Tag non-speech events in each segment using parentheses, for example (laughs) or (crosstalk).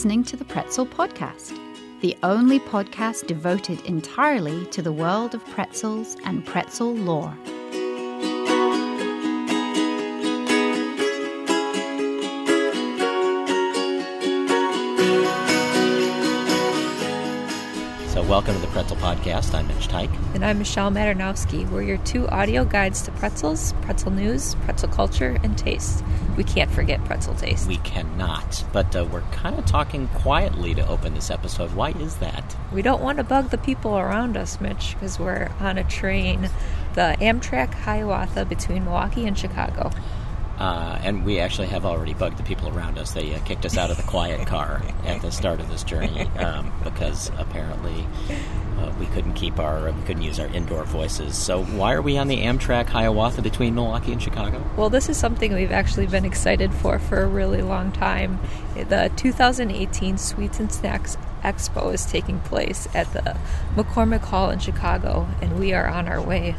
listening to the Pretzel Podcast, the only podcast devoted entirely to the world of pretzels and pretzel lore. So, welcome to the Pretzel Podcast. I'm Mitch Teich. And I'm Michelle Maternowski. We're your two audio guides to pretzels, pretzel news, pretzel culture, and taste. We can't forget pretzel taste. We cannot, but uh, we're kind of talking quietly to open this episode. Why is that? We don't want to bug the people around us, Mitch, because we're on a train, the Amtrak Hiawatha between Milwaukee and Chicago. Uh, and we actually have already bugged the people around us. They uh, kicked us out of the quiet car at the start of this journey (laughs) um, because apparently uh, we couldn't keep our we couldn't use our indoor voices. So why are we on the Amtrak Hiawatha between Milwaukee and Chicago? Well, this is something we've actually been excited for for a really long time. The 2018 Sweets and Snacks Expo is taking place at the McCormick Hall in Chicago, and we are on our way.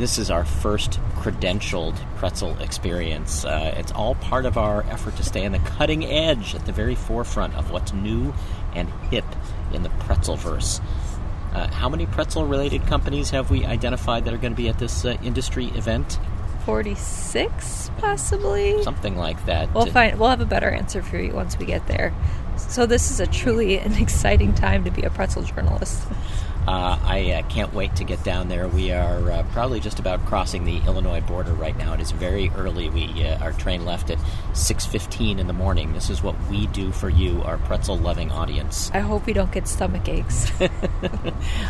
This is our first credentialed pretzel experience. Uh, it's all part of our effort to stay on the cutting edge, at the very forefront of what's new and hip in the pretzelverse. Uh, how many pretzel related companies have we identified that are going to be at this uh, industry event? 46 possibly something like that we'll find we'll have a better answer for you once we get there so this is a truly an (laughs) exciting time to be a pretzel journalist uh, I uh, can't wait to get down there. We are uh, probably just about crossing the Illinois border right now. It is very early. We uh, our train left at 6:15 in the morning. This is what we do for you, our pretzel-loving audience. I hope we don't get stomach aches. (laughs)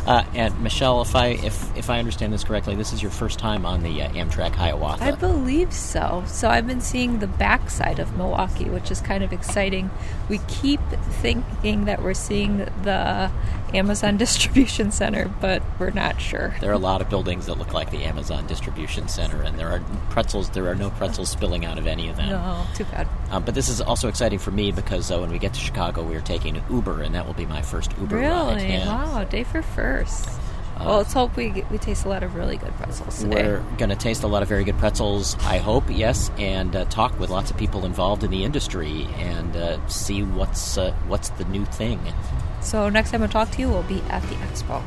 Uh, and Michelle, if I if if I understand this correctly, this is your first time on the uh, Amtrak Hiawatha. I believe so. So I've been seeing the backside of Milwaukee, which is kind of exciting. We keep thinking that we're seeing the Amazon (laughs) distribution center, but we're not sure. There are a lot of buildings that look like the Amazon distribution center, and there are pretzels. There are no pretzels spilling out of any of them. No, too bad. Um, but this is also exciting for me because uh, when we get to Chicago, we are taking Uber, and that will be my first Uber really? ride. Really? Wow, day for first. Well, let's hope we we taste a lot of really good pretzels today. We're going to taste a lot of very good pretzels, I hope, yes, and uh, talk with lots of people involved in the industry and uh, see what's uh, what's the new thing. So next time I talk to you, we'll be at the expo.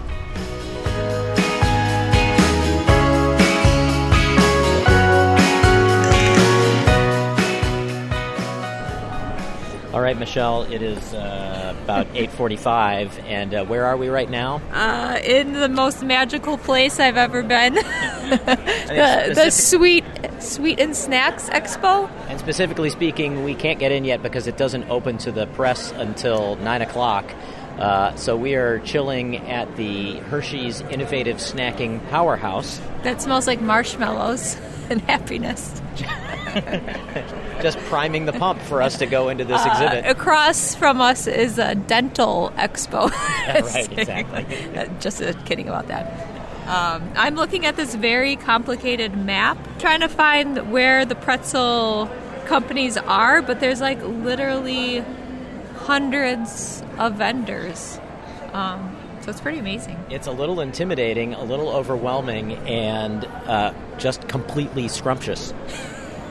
All right, Michelle. It is uh, about (laughs) eight forty-five, and uh, where are we right now? Uh, in the most magical place I've ever been, (laughs) the, the Sweet Sweet and Snacks Expo. And specifically speaking, we can't get in yet because it doesn't open to the press until nine o'clock. Uh, so we are chilling at the Hershey's Innovative Snacking Powerhouse. That smells like marshmallows (laughs) and happiness. (laughs) Just priming the pump for us to go into this uh, exhibit. Across from us is a dental expo. (laughs) right, (laughs) exactly. Just uh, kidding about that. Um, I'm looking at this very complicated map, trying to find where the pretzel companies are, but there's like literally hundreds of vendors. Um, so it's pretty amazing. It's a little intimidating, a little overwhelming, and uh, just completely scrumptious.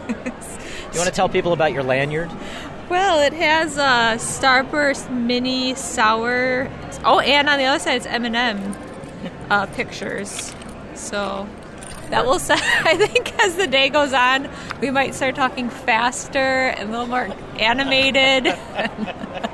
You want to tell people about your lanyard? Well, it has a Starburst mini sour. Oh, and on the other side, it's M&M uh, pictures. So that will say, (laughs) I think as the day goes on, we might start talking faster and a little more animated. (laughs)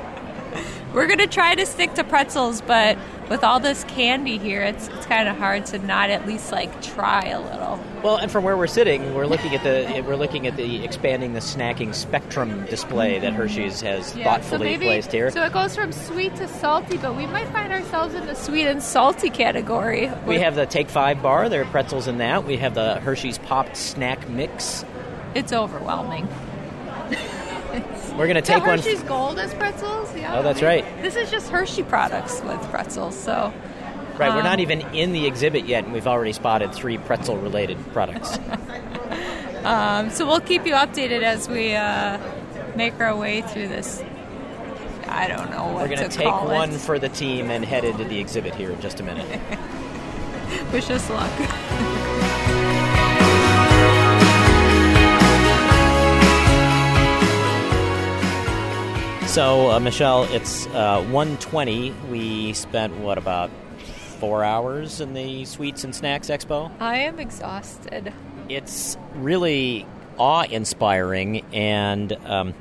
We're going to try to stick to pretzels, but with all this candy here, it's, it's kind of hard to not at least like try a little. Well, and from where we're sitting, we're looking at the (laughs) we're looking at the expanding the snacking spectrum display that Hershey's has yeah, thoughtfully so maybe, placed here. So it goes from sweet to salty, but we might find ourselves in the sweet and salty category. We have the Take Five bar. There are pretzels in that. We have the Hershey's Popped Snack Mix. It's overwhelming. (laughs) We're gonna take so one. Hershey's Gold as pretzels. Yeah. Oh, that's right. This is just Hershey products with pretzels. So. Right, we're um, not even in the exhibit yet, and we've already spotted three pretzel-related products. (laughs) um, so we'll keep you updated as we uh, make our way through this. I don't know what We're going to take one it. for the team and head into the exhibit here in just a minute. (laughs) Wish us luck. (laughs) So, uh, Michelle, it's uh, 120. We spent, what, about four hours in the Sweets and Snacks Expo? I am exhausted. It's really awe inspiring, and um,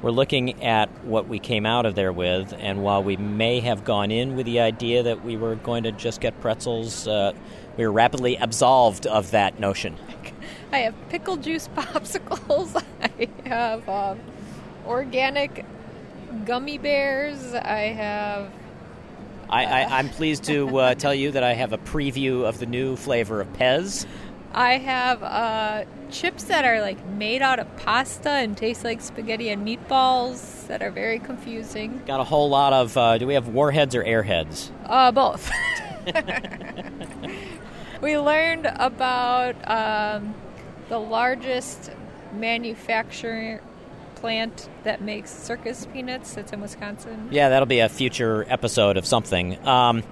we're looking at what we came out of there with. And while we may have gone in with the idea that we were going to just get pretzels, uh, we were rapidly absolved of that notion. (laughs) I have pickle juice popsicles. (laughs) I have um, organic gummy bears. I have. I, I, am pleased to uh, (laughs) tell you that I have a preview of the new flavor of Pez. I have uh, chips that are like made out of pasta and taste like spaghetti and meatballs that are very confusing. Got a whole lot of. Uh, do we have warheads or airheads? Uh, both. (laughs) we learned about um, the largest manufacturer plant that makes circus peanuts. that's in Wisconsin. Yeah, that'll be a future episode of something. Um,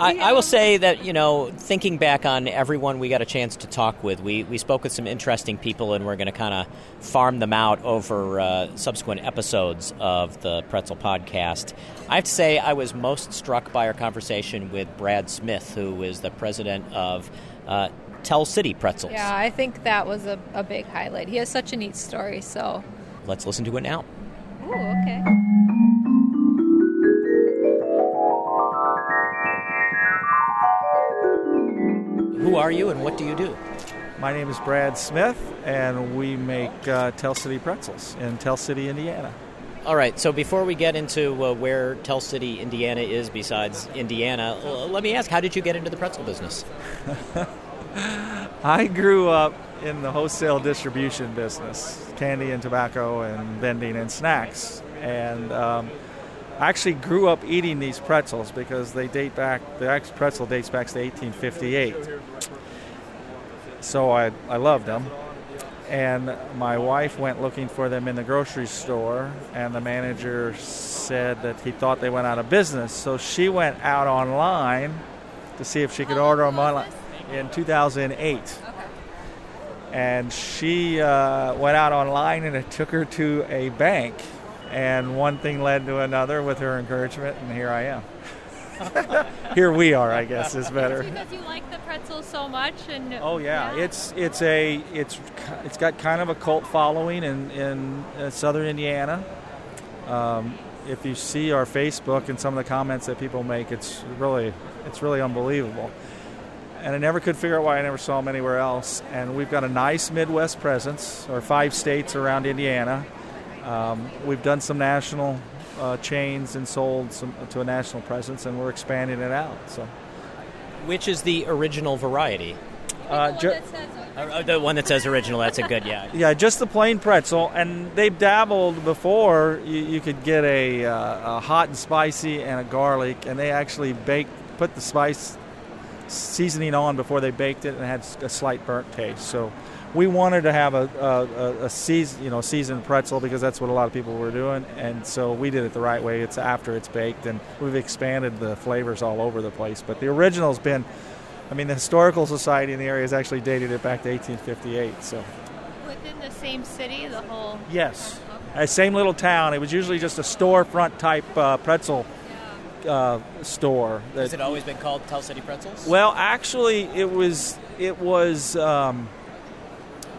I, I, will say that, you know, thinking back on everyone we got a chance to talk with, we, we spoke with some interesting people and we're going to kind of farm them out over uh, subsequent episodes of the Pretzel podcast. I have to say, I was most struck by our conversation with Brad Smith, who is the president of uh, Tell City Pretzels. Yeah, I think that was a, a big highlight. He has such a neat story, so. Let's listen to it now. Ooh, okay. Who are you and what do you do? My name is Brad Smith, and we make uh, Tell City pretzels in Tell City, Indiana. All right, so before we get into uh, where Tell City, Indiana is besides Indiana, let me ask how did you get into the pretzel business? (laughs) I grew up in the wholesale distribution business candy and tobacco and vending and snacks. And um, I actually grew up eating these pretzels because they date back, the actual pretzel dates back to 1858. So I, I loved them. And my wife went looking for them in the grocery store, and the manager said that he thought they went out of business. So she went out online to see if she could order them online in 2008. And she uh, went out online, and it took her to a bank and one thing led to another with her encouragement, and here I am. (laughs) here we are, I guess, is better. because you like the pretzel so much, and oh yeah, yeah, it's it's a it's it's got kind of a cult following in in uh, southern Indiana. Um, if you see our Facebook and some of the comments that people make, it's really it's really unbelievable. And I never could figure out why I never saw them anywhere else. And we've got a nice Midwest presence, or five states around Indiana. Um, we've done some national uh, chains and sold some to a national presence, and we're expanding it out. So, which is the original variety? Uh, ju- uh, the one that says original. That's a good yeah. (laughs) Yeah, just the plain pretzel, and they've dabbled before. You, you could get a, uh, a, hot and spicy and a garlic, and they actually bake put the spice seasoning on before they baked it, and it had a slight burnt taste. So we wanted to have a, a, a season, you know, seasoned pretzel because that's what a lot of people were doing, and so we did it the right way. It's after it's baked, and we've expanded the flavors all over the place. But the original's been, I mean, the historical society in the area has actually dated it back to 1858. So within the same city, the whole yes, okay. same little town. It was usually just a storefront type uh, pretzel. Uh, store. That, Has it always been called Tell City Pretzels? Well, actually, it was it was um,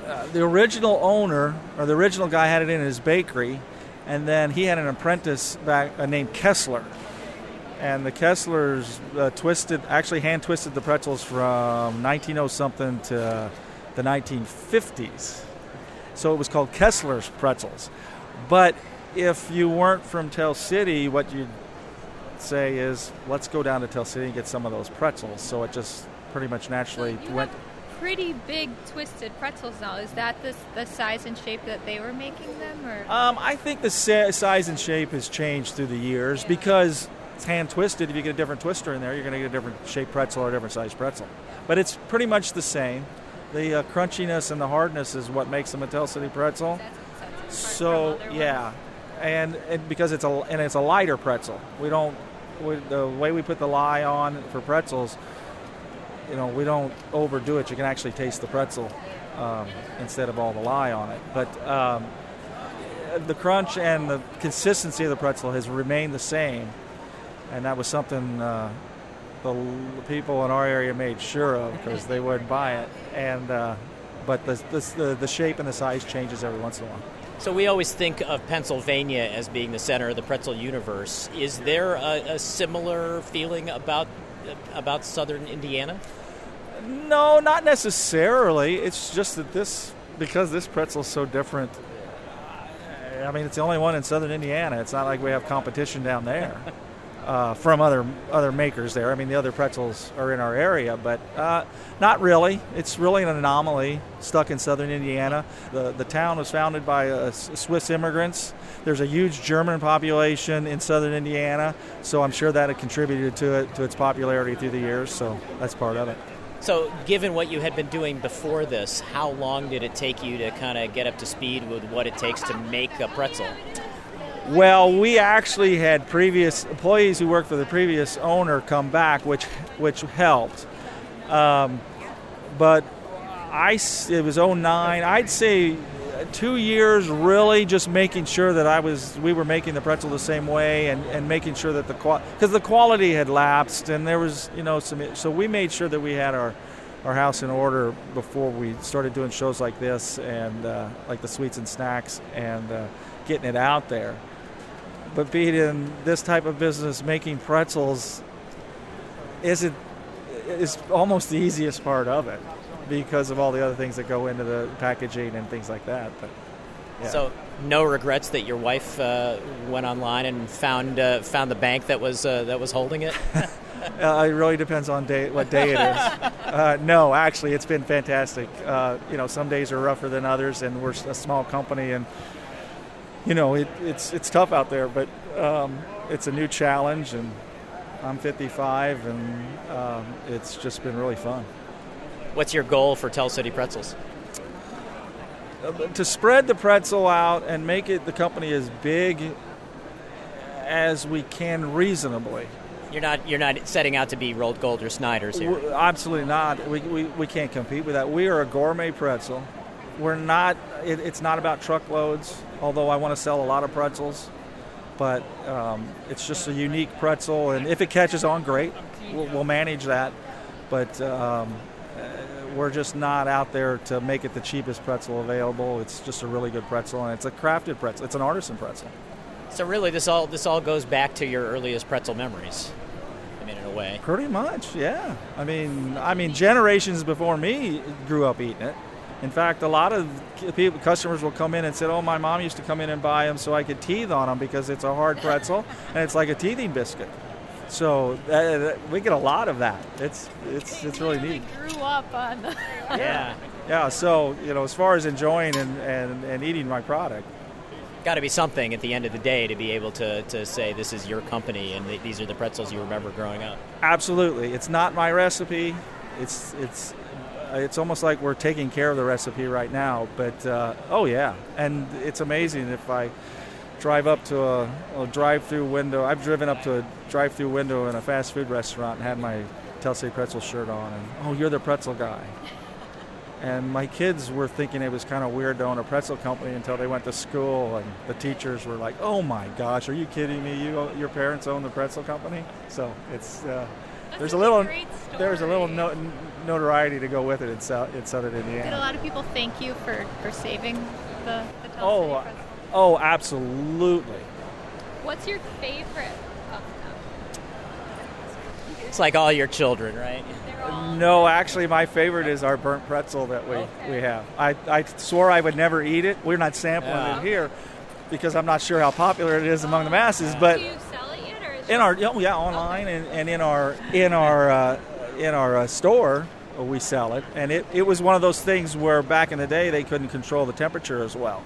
uh, the original owner or the original guy had it in his bakery, and then he had an apprentice back uh, named Kessler. And the Kesslers uh, twisted, actually hand twisted the pretzels from 1900 something to the 1950s. So it was called Kessler's pretzels. But if you weren't from Tell City, what you'd say is, let's go down to Tell City and get some of those pretzels. So it just pretty much naturally so went pretty big twisted pretzels now. Is that the, the size and shape that they were making them? Or? Um, I think the sa- size and shape has changed through the years yeah. because it's hand twisted. If you get a different twister in there, you're going to get a different shaped pretzel or a different size pretzel. But it's pretty much the same. The uh, crunchiness and the hardness is what makes them a Tell City pretzel. so yeah, and, and, because it's a and it's a lighter pretzel. We don't we, the way we put the lye on for pretzels you know, we don't overdo it. You can actually taste the pretzel um, instead of all the lye on it. But um, the crunch and the consistency of the pretzel has remained the same, and that was something uh, the l- people in our area made sure of because they wouldn't buy it. And uh, but the, the the shape and the size changes every once in a while. So we always think of Pennsylvania as being the center of the pretzel universe. Is there a, a similar feeling about about southern Indiana? No, not necessarily. It's just that this because this pretzel is so different. I mean, it's the only one in southern Indiana. It's not like we have competition down there (laughs) uh, from other other makers there. I mean, the other pretzels are in our area, but uh, not really. It's really an anomaly stuck in southern Indiana. The the town was founded by uh, Swiss immigrants. There's a huge German population in southern Indiana, so I'm sure that had contributed to it to its popularity through the years. So that's part of it. So, given what you had been doing before this, how long did it take you to kind of get up to speed with what it takes to make a pretzel? Well, we actually had previous employees who worked for the previous owner come back, which which helped. Um, but I it was 09. I'd say two years really just making sure that I was we were making the pretzel the same way and, and making sure that the because the quality had lapsed and there was you know some so we made sure that we had our our house in order before we started doing shows like this and uh, like the sweets and snacks and uh, getting it out there but being in this type of business, making pretzels isn't is almost the easiest part of it because of all the other things that go into the packaging and things like that. But yeah. so, no regrets that your wife uh, went online and found uh, found the bank that was uh, that was holding it. (laughs) Uh, it really depends on day what day it is. (laughs) Uh, no, actually, it's been fantastic. Uh, you know, some days are rougher than others, and we're a small company and you know, it, it's it's tough out there, but um, it's a new challenge, and I'm 55, and um, it's just been really fun. What's your goal for Tell City Pretzels? Uh, to spread the pretzel out and make it the company as big as we can reasonably. You're not you're not setting out to be Rold Gold or Snyder's here. We're, absolutely not. We, we, we can't compete with that. We are a gourmet pretzel. We're not. It, it's not about truckloads although I want to sell a lot of pretzels. But um, it's just a unique pretzel, and if it catches on, great. We'll, we'll manage that. But um, uh, we're just not out there to make it the cheapest pretzel available. It's just a really good pretzel, and it's a crafted pretzel. It's an artisan pretzel. So really, this all this all goes back to your earliest pretzel memories. I mean, in a way. Pretty much, yeah. I mean, I mean, generations before me grew up eating it. In fact, a lot of people, customers will come in and say, "Oh, my mom used to come in and buy them so I could teeth on them because it's a hard pretzel (laughs) and it's like a teething biscuit." So uh, we get a lot of that. It's it's it's really neat. Grew up on. The (laughs) yeah. (laughs) Yeah. So you know, as far as enjoying and, and, and eating my product, got to be something at the end of the day to be able to, to say this is your company and th- these are the pretzels you remember growing up. Absolutely, it's not my recipe. It's it's it's almost like we're taking care of the recipe right now. But uh, oh yeah, and it's amazing if I drive up to a, a drive-through window. I've driven up to a drive-through window in a fast food restaurant and had my Tell City Pretzel shirt on, and oh, you're the pretzel guy. (laughs) And my kids were thinking it was kind of weird to own a pretzel company until they went to school, and the teachers were like, "Oh my gosh, are you kidding me? You, your parents own the pretzel company?" So it's uh, there's a little there's a little no, notoriety to go with it in, South, in Southern Indiana. Did a lot of people thank you for, for saving the, the Oh, oh, absolutely. What's your favorite? It's like all your children, right? No, actually, my favorite is our burnt pretzel that we, okay. we have. I, I swore I would never eat it. We're not sampling yeah. it here because I'm not sure how popular it is among the masses. But in our oh, yeah online and, and in our in our uh, in our uh, store uh, we sell it and it, it was one of those things where back in the day they couldn't control the temperature as well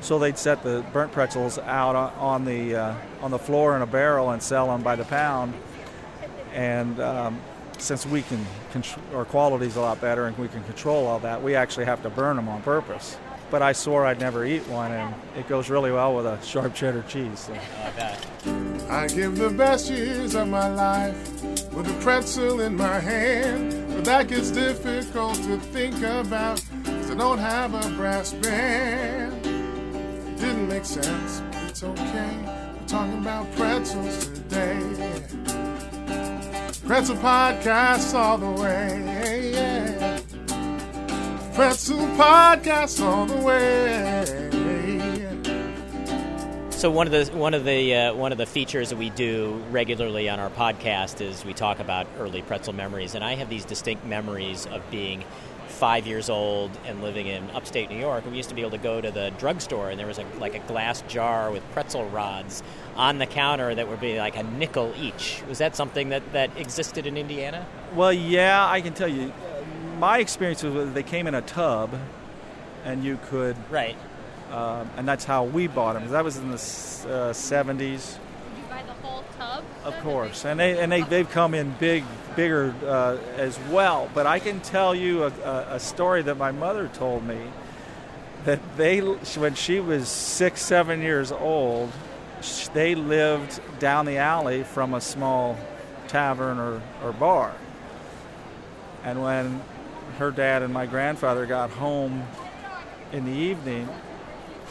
so they'd set the burnt pretzels out on the uh, on the floor in a barrel and sell them by the pound and um, since we can control our quality's a lot better and we can control all that we actually have to burn them on purpose but I swore I'd never eat one, and it goes really well with a sharp cheddar cheese. So. I give the best years of my life with a pretzel in my hand, but that gets difficult to think about, cause I don't have a brass band. Didn't make sense, but it's okay. We're talking about pretzels today. Pretzel podcast all the way. Yeah. Pretzel podcast all the way. So one of the one of the uh, one of the features that we do regularly on our podcast is we talk about early pretzel memories, and I have these distinct memories of being five years old and living in upstate New York. We used to be able to go to the drugstore, and there was a, like a glass jar with pretzel rods on the counter that would be like a nickel each. Was that something that, that existed in Indiana? Well, yeah, I can tell you. My experience was they came in a tub, and you could Right. Um, and that's how we bought them. That was in the uh, 70s, You buy the whole tub? of course, and they and they they've come in big, bigger uh, as well. But I can tell you a, a, a story that my mother told me that they when she was six, seven years old, they lived down the alley from a small tavern or, or bar. And when her dad and my grandfather got home in the evening,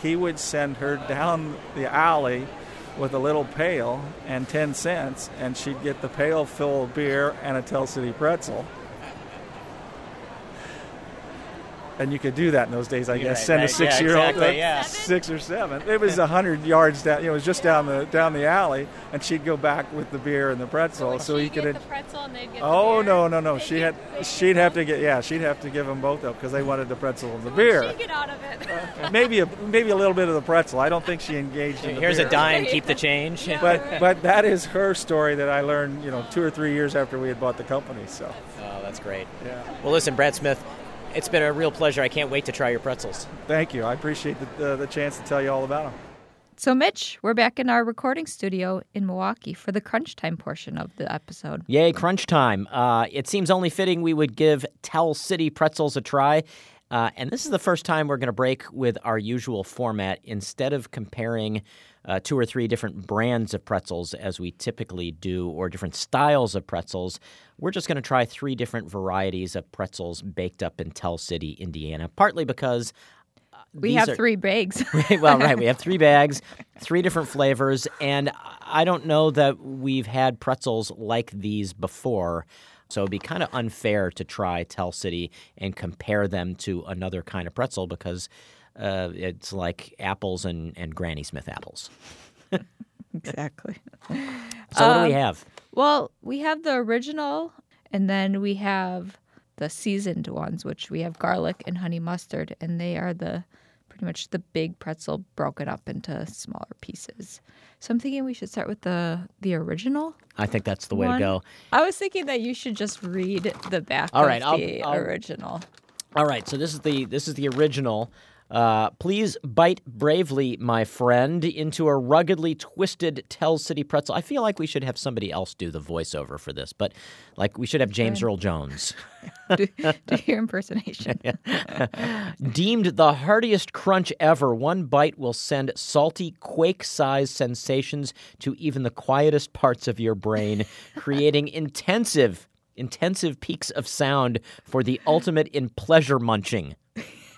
he would send her down the alley with a little pail and 10 cents, and she'd get the pail full of beer and a Tell City pretzel. And you could do that in those days, I Right, guess. Send right. a six-year-old, exactly, uh, yeah. six or seven. It was a hundred yards down. You know, it was just down the down the alley, and she'd go back with the beer and the pretzel, so, She'd he could. get the pretzel and they'd get the Oh beer. no no no! They'd She get- had she'd have to get yeah she'd have to give them both up because they wanted the pretzel and the beer. She'd get out of it. (laughs) maybe a maybe a little bit of the pretzel. I don't think she engaged in the Here's a dime, keep the change. But but that is her story that I learned you know two or three years after we had bought the company. So Oh, that's great. yeah, Well, listen, Brad Smith, it's been a real pleasure. I can't wait to try your pretzels. thank you. I appreciate the uh, the chance to tell you all about them. So, Mitch, we're back in our recording studio in Milwaukee for the crunch time portion of the episode. Yay, crunch time. Uh, it seems only fitting we would give Tell City pretzels a try. Uh, and this is the first time we're going to break with our usual format. Instead of comparing uh, two or three different brands of pretzels as we typically do, or different styles of pretzels, we're just going to try three different varieties of pretzels baked up in Tell City, Indiana. Partly because uh, We these have are- three bags. (laughs) well, right. We have (laughs) three bags, three different flavors, and I don't know that we've had pretzels like these before. So it'd be kind of unfair to try Tell City and compare them to another kind of pretzel because uh, it's like apples and, and Granny Smith apples. (laughs) exactly. So what do we Um, have? Well, we have the original, and then we have the seasoned ones, which we have garlic and honey mustard, and they are the pretty much the big pretzel broken up into smaller pieces. So I'm thinking we should start with the the original. I think that's the way one. to go. I was thinking that you should just read the back All of I'll- the I'll- original. All right, so this is the this is the original. Uh, please bite bravely, my friend, into a ruggedly twisted Tell City pretzel. I feel like we should have somebody else do the voiceover for this, but like we should have James Earl Jones. do, do your impersonation. (laughs) Deemed the heartiest crunch ever, one bite will send salty, quake sized sensations to even the quietest parts of your brain, creating (laughs) intensive, intensive peaks of sound for the ultimate in pleasure munching.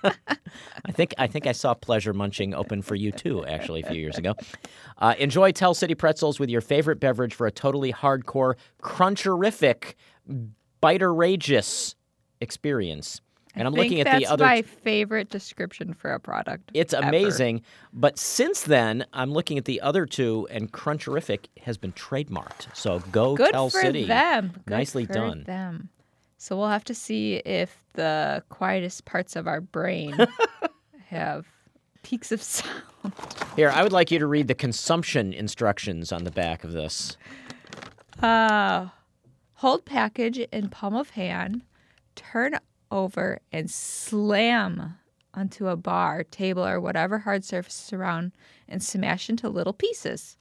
(laughs) I think I think I saw Pleasure Munching open for U2, actually, a few years ago. Uh, enjoy Tell City pretzels with your favorite beverage for a totally hardcore, cruncherific, biterageous experience. And I'm looking at that's the other. my favorite description for a product. It's ever. amazing, but since then, I'm looking at the other two, and Cruncherific has been trademarked. So go Good Tell for City. them. Good Nicely for done. Them. So we'll have to see if the quietest parts of our brain (laughs) have peaks of sound. Here, I would like you to read the consumption instructions on the back of this. Uh, hold package in palm of hand, turn over and slam onto a bar, table, or whatever hard surface is around and smash into little pieces.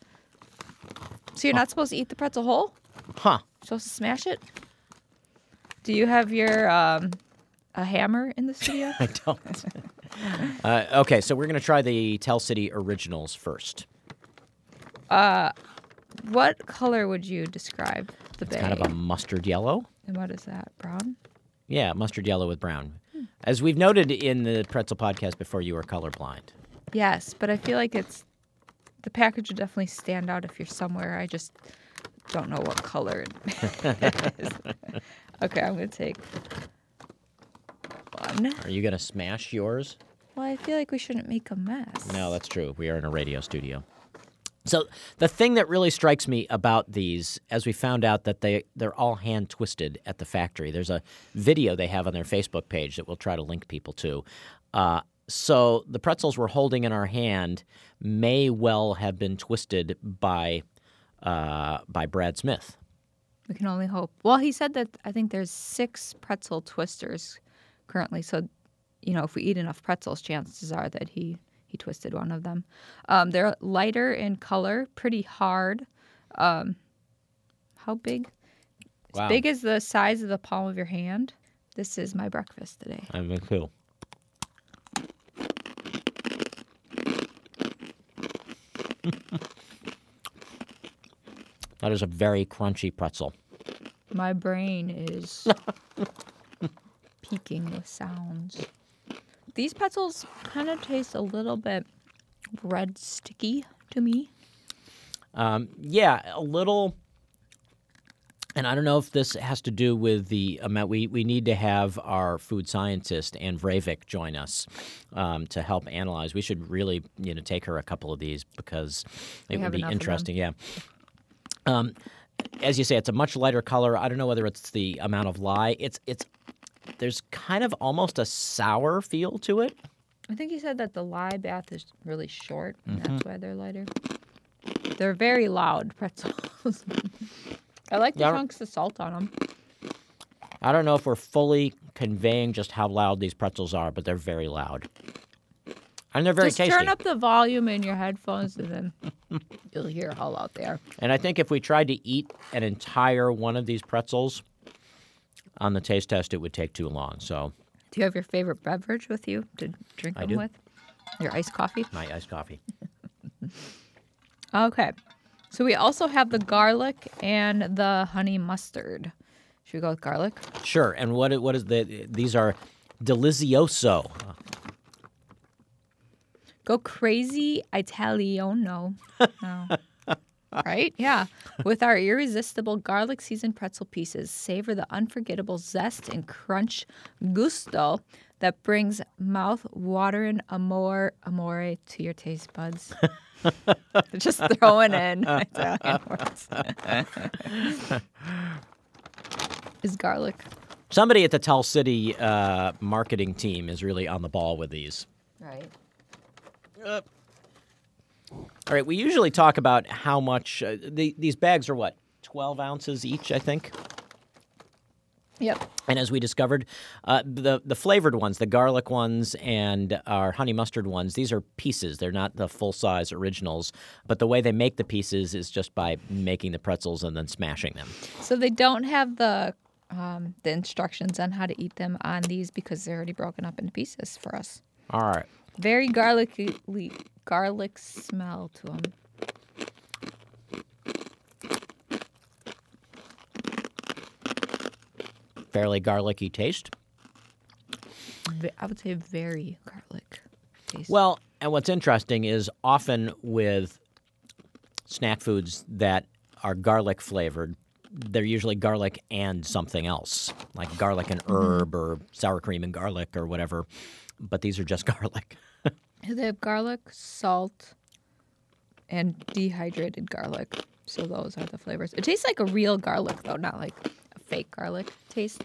So you're not supposed to eat the pretzel whole? Huh. You're supposed to smash it? Do you have your um, a hammer in the studio? (laughs) I don't. (laughs) uh, okay, so we're going to try the Tell City originals first. what color would you describe the bag? Kind of a mustard yellow. and what is that? Brown? Yeah, mustard yellow with brown. Hmm. As we've noted in the pretzel podcast before, you are colorblind. Yes, but I feel like it's the package would definitely stand out if you're somewhere. I just don't know what color it (laughs) is. Okay, I'm gonna take one. Are you going to smash yours? Well, I feel like we shouldn't make a mess. No, that's true. We are in a radio studio. So the thing that really strikes me about these, as we found out that they they're all hand twisted at the factory. There's a video they have on their Facebook page that we'll try to link people to. Uh, so the pretzels we're holding in our hand may well have been twisted by uh, by Brad Smith. We can only hope. Well, he said that I think there's six pretzel twisters currently. So, you know, if we eat enough pretzels, chances are that he he twisted one of them. Um, they're lighter in color, pretty hard. Um, how big? Wow. As big as the size of the palm of your hand. This is my breakfast today. I'm a cool. That is a very crunchy pretzel. My brain is (laughs) peaking with sounds. These pretzels kind of taste a little bit bread sticky to me. Um, yeah, a little. And I don't know if this has to do with the amount. We, we need to have our food scientist, Ann Vreivik, join us um, to help analyze. We should really, you know, take her a couple of these because We it would be enough of them. interesting. Yeah. Um, as you say, it's a much lighter color. I don't know whether it's the amount of lye. It's it's there's kind of almost a sour feel to it. I think he said that the lye bath is really short, Mm-hmm. that's why they're lighter. They're very loud (laughs) pretzels. I like the Yeah. chunks of salt on them. I don't know if we're fully conveying just how loud these pretzels are, but they're very loud. And they're very Just tasty. turn up the volume in your headphones, and then (laughs) you'll hear how loud they are. And I think if we tried to eat an entire one of these pretzels on the taste test, it would take too long. So, Do you have your favorite beverage with you to drink I them do. with? Your iced coffee? my iced coffee. (laughs) Okay. So we also have the garlic and the honey mustard. Should we go with garlic? Sure. And what what is the? These are delizioso. Go crazy Italiano. No. (laughs) right? Yeah. With our irresistible garlic seasoned pretzel pieces, savor the unforgettable zest and crunch gusto that brings mouth watering amor amore to your taste buds. (laughs) Just throwing in (laughs) Italian words. Is garlic. Somebody at the Tell City uh, marketing team is really on the ball with these. Right. All right. We usually talk about how much uh, the, these bags are. What twelve ounces each, I think. Yep. And as we discovered, uh, the the flavored ones, the garlic ones and our honey mustard ones, these are pieces. They're not the full size originals. But the way they make the pieces is just by making the pretzels and then smashing them. So they don't have the um, the instructions on how to eat them on these because they're already broken up into pieces for us. All right. Very garlicky garlic smell to them. Fairly garlicky taste. I would say very garlic taste. Well, and what's interesting is often with snack foods that are garlic flavored, they're usually garlic and something else, like garlic and herb or sour cream and garlic or whatever. But these are just (laughs) garlic. they have garlic, salt, and dehydrated garlic. So those are the flavors. It tastes like a real garlic though, not like a fake garlic taste.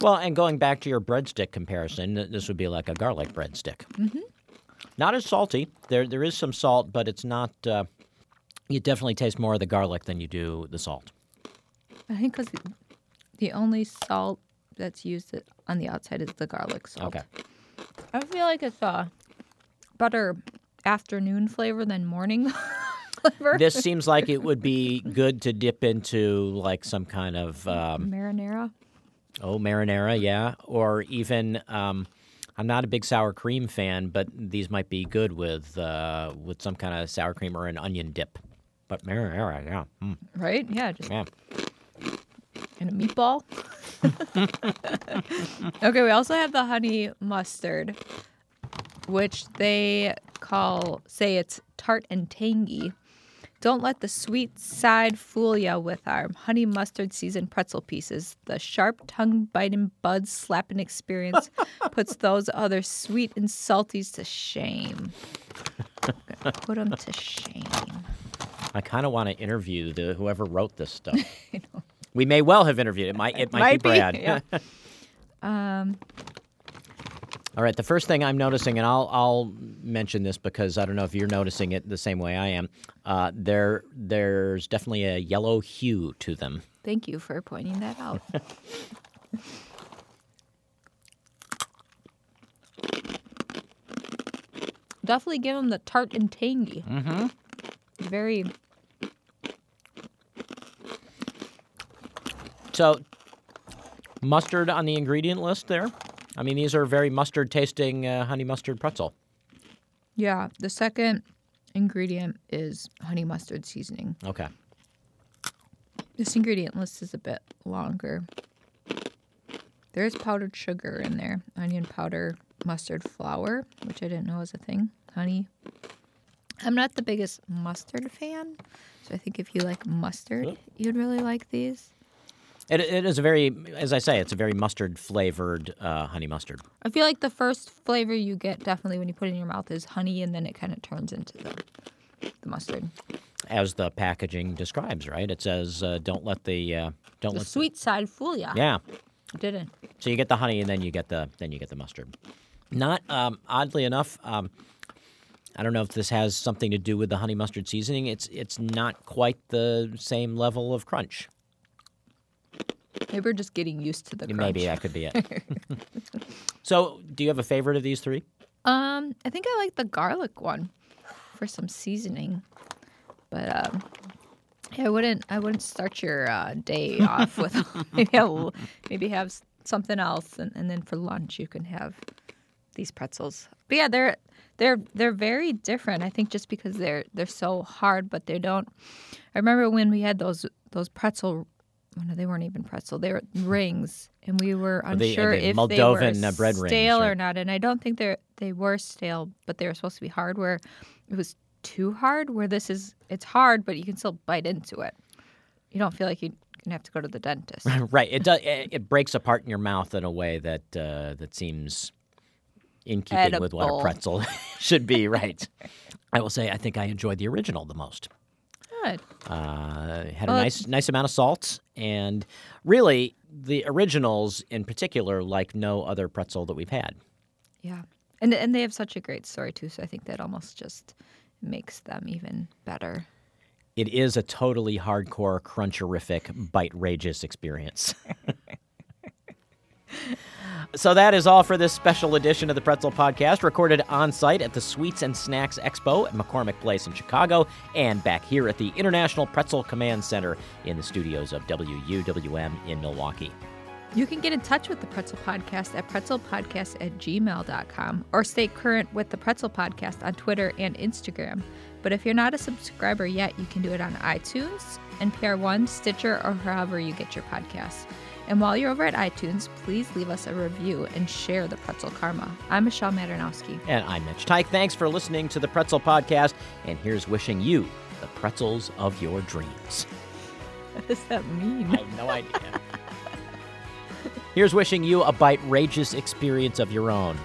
Well, and going back to your breadstick comparison, this would be like a garlic breadstick. Mm-hmm. Not as salty. There, there is some salt, but it's not. Uh, you definitely taste more of the garlic than you do the salt. I think because the only salt that's used on the outside is the garlic salt. Okay. I feel like it's a better afternoon flavor than morning (laughs) flavor. this seems like it would be (laughs) good to dip into like some kind of um, marinara. oh marinara, yeah, or even. Um, I'm not a big sour cream fan, but these might be good with uh, with some kind of sour cream or an onion dip. But marinara, yeah, mm, Right? Yeah, just yeah. And a meatball. (laughs) okay, we also have the honey mustard, which they call say it's tart and tangy. Don't let the sweet side fool ya with our honey mustard seasoned pretzel pieces. The sharp tongue biting bud slapping experience (laughs) puts those other sweet and salties to shame. Put them to shame. I kind of want to interview the whoever wrote this stuff. (laughs) We may well have interviewed it. Might it might, Might be be, Brad? yeah. (laughs) Um, All right. The first thing I'm noticing, and I'll I'll mention this because I don't know if you're noticing it the same way I am. Uh, there there's definitely a yellow hue to them. thank you for pointing that out. (laughs) Definitely give them the tart and tangy. Mm-hmm. Very So mustard on the ingredient list there. I mean, these are very mustard tasting uh, honey mustard pretzel. Yeah, the second ingredient is honey mustard seasoning. Okay. This ingredient list is a bit longer. There is powdered sugar in there, onion powder, mustard flour, which I didn't know was a thing, honey. I'm not the biggest mustard fan, so I think if you like mustard, you'd really like these. It, it is a very, as I say, it's a very mustard flavored uh, honey mustard. I feel like the first flavor you get definitely when you put it in your mouth is honey, and then it kind of turns into the, the mustard. as the packaging describes, right? It says, uh, "Don't let the uh, don't The let sweet side fool. The, yeah." It didn't. So you get the honey, and then you get the then you get the mustard. Not um, oddly enough, um, I don't know if this has something to do with the honey mustard seasoning. It's it's not quite the same level of crunch. Maybe we're just getting used to the crunch. Maybe that could be it. (laughs) so, do you have a favorite of these three? Um, I think I like the garlic one for some seasoning, but um, I wouldn't. I wouldn't start your uh, day (laughs) off with (laughs) maybe I'll, maybe have something else, and, and then for lunch you can have these pretzels. But yeah, they're they're they're very different. I think just because they're they're so hard, but they don't. I remember when we had those those pretzel. Oh no, they weren't even pretzel. They were rings, and we were unsure the if Moldovan, they uh, were bread stale right? or not. And I don't think they they were stale, but they were supposed to be hard. Where it was too hard. Where this is, it's hard, but you can still bite into it. You don't feel like you're gonna have to go to the dentist. (laughs) right. It does. It, it breaks apart in your mouth in a way that uh, that seems in keeping with what a pretzel (laughs) should be. Right. I will say, I think I enjoyed the original the most. Good. Uh, had Well, a nice nice amount of salt, and really the originals in particular, like no other pretzel that we've had. Yeah, and and they have such a great story too. So I think that almost just makes them even better. It is a totally hardcore, cruncherific, bite-rageous experience. (laughs) so that is all for this special edition of the Pretzel Podcast, recorded on site at the Sweets and Snacks Expo at McCormick Place in Chicago, and back here at the International Pretzel Command Center in the studios of WUWM in Milwaukee. You can get in touch with the Pretzel Podcast at pretzelpodcast at gmail.com or stay current with the Pretzel Podcast on Twitter and Instagram. But if you're not a subscriber yet, you can do it on iTunes, NPR One, Stitcher, or however you get your podcasts. And while you're over at iTunes, please leave us a review and share the Pretzel Karma. I'm Michelle Maternowski. And I'm Mitch Teich. Thanks for listening to the Pretzel Podcast, and here's wishing you the pretzels of your dreams. (laughs) What does that mean? I have no idea. (laughs) Here's wishing you a bite-rageous experience of your own.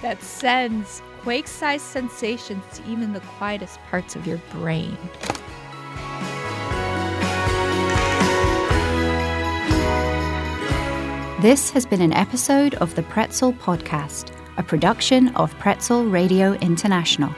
That sends quake sized sensations to even the quietest parts of your brain. This has been an episode of the Pretzel Podcast, a production of Pretzel Radio International.